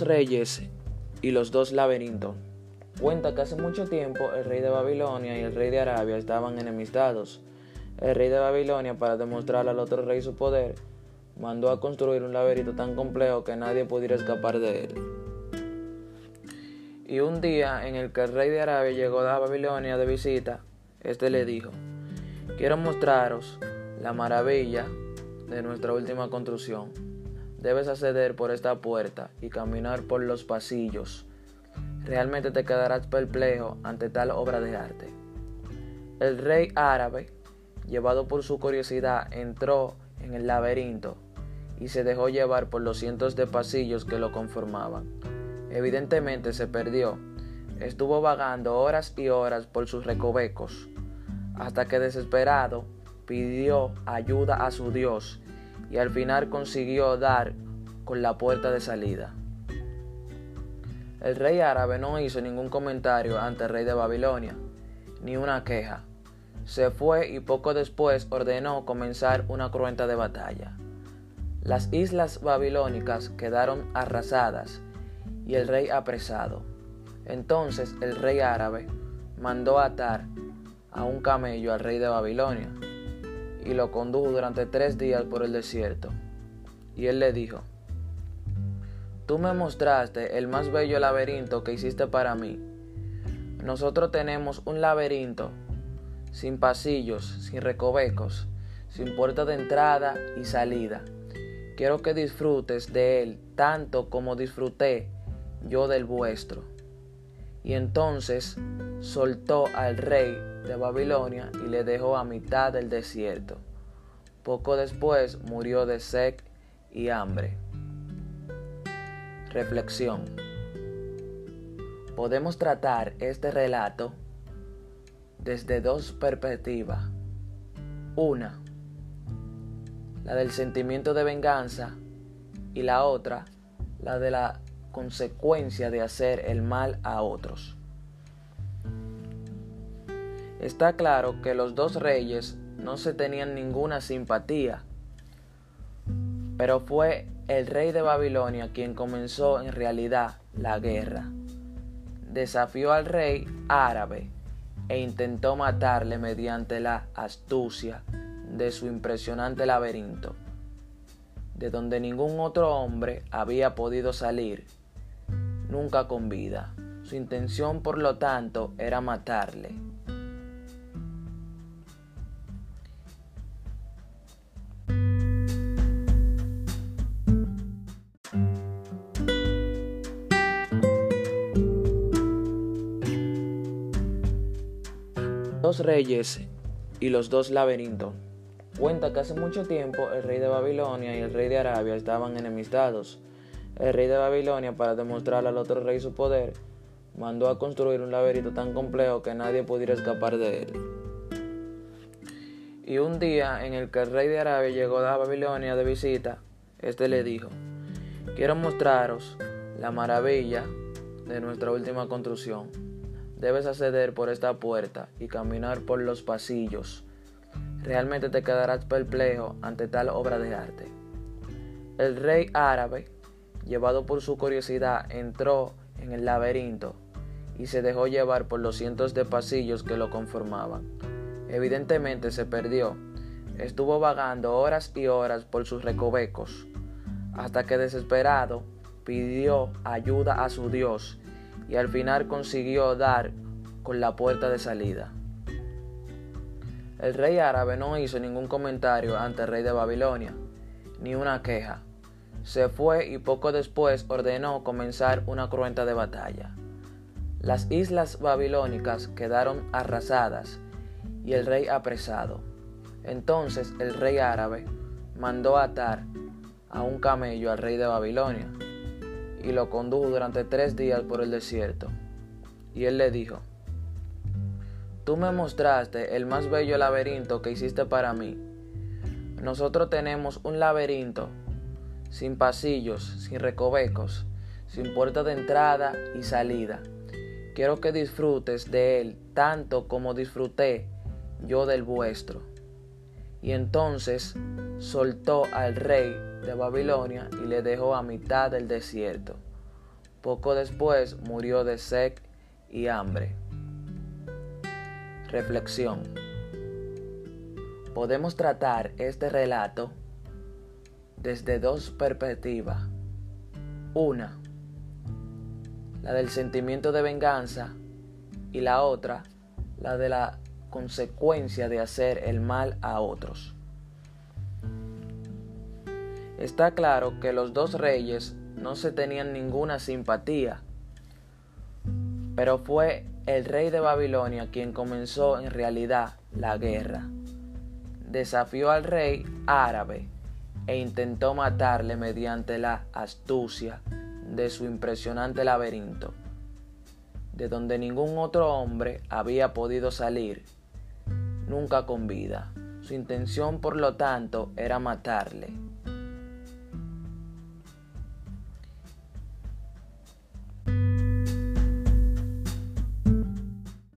reyes y los dos laberintos. Cuenta que hace mucho tiempo el rey de Babilonia y el rey de Arabia estaban enemistados. El rey de Babilonia, para demostrar al otro rey su poder, mandó a construir un laberinto tan complejo que nadie pudiera escapar de él. Y un día en el que el rey de Arabia llegó a Babilonia de visita, este le dijo, quiero mostraros la maravilla de nuestra última construcción Debes acceder por esta puerta y caminar por los pasillos. Realmente te quedarás perplejo ante tal obra de arte. El rey árabe, llevado por su curiosidad, entró en el laberinto y se dejó llevar por los cientos de pasillos que lo conformaban. Evidentemente se perdió. Estuvo vagando horas y horas por sus recovecos, hasta que desesperado pidió ayuda a su Dios y al final consiguió dar con la puerta de salida. El rey árabe no hizo ningún comentario ante el rey de Babilonia, ni una queja. Se fue y poco después ordenó comenzar una cruenta de batalla. Las islas babilónicas quedaron arrasadas y el rey apresado. Entonces el rey árabe mandó atar a un camello al rey de Babilonia y lo condujo durante tres días por el desierto. Y él le dijo, Tú me mostraste el más bello laberinto que hiciste para mí. Nosotros tenemos un laberinto sin pasillos, sin recovecos, sin puerta de entrada y salida. Quiero que disfrutes de él tanto como disfruté yo del vuestro. Y entonces soltó al rey de Babilonia y le dejó a mitad del desierto. Poco después murió de sed y hambre. Reflexión. Podemos tratar este relato desde dos perspectivas. Una, la del sentimiento de venganza y la otra, la de la consecuencia de hacer el mal a otros. Está claro que los dos reyes no se tenían ninguna simpatía, pero fue el rey de Babilonia quien comenzó en realidad la guerra. Desafió al rey árabe e intentó matarle mediante la astucia de su impresionante laberinto, de donde ningún otro hombre había podido salir, nunca con vida. Su intención, por lo tanto, era matarle. Reyes y los dos laberintos. Cuenta que hace mucho tiempo el rey de Babilonia y el rey de Arabia estaban enemistados. El rey de Babilonia, para demostrar al otro rey su poder, mandó a construir un laberinto tan complejo que nadie pudiera escapar de él. Y un día en el que el rey de Arabia llegó a Babilonia de visita, este le dijo, quiero mostraros la maravilla de nuestra última construcción. Debes acceder por esta puerta y caminar por los pasillos. Realmente te quedarás perplejo ante tal obra de arte. El rey árabe, llevado por su curiosidad, entró en el laberinto y se dejó llevar por los cientos de pasillos que lo conformaban. Evidentemente se perdió. Estuvo vagando horas y horas por sus recovecos, hasta que desesperado pidió ayuda a su Dios y al final consiguió dar con la puerta de salida. El rey árabe no hizo ningún comentario ante el rey de Babilonia, ni una queja. Se fue y poco después ordenó comenzar una cruenta de batalla. Las islas babilónicas quedaron arrasadas y el rey apresado. Entonces el rey árabe mandó atar a un camello al rey de Babilonia y lo condujo durante tres días por el desierto. Y él le dijo, Tú me mostraste el más bello laberinto que hiciste para mí. Nosotros tenemos un laberinto sin pasillos, sin recovecos, sin puerta de entrada y salida. Quiero que disfrutes de él tanto como disfruté yo del vuestro. Y entonces soltó al rey de Babilonia y le dejó a mitad del desierto. Poco después murió de sed y hambre. Reflexión. Podemos tratar este relato desde dos perspectivas. Una, la del sentimiento de venganza y la otra, la de la consecuencia de hacer el mal a otros. Está claro que los dos reyes no se tenían ninguna simpatía, pero fue el rey de Babilonia quien comenzó en realidad la guerra. Desafió al rey árabe e intentó matarle mediante la astucia de su impresionante laberinto, de donde ningún otro hombre había podido salir nunca con vida. Su intención, por lo tanto, era matarle.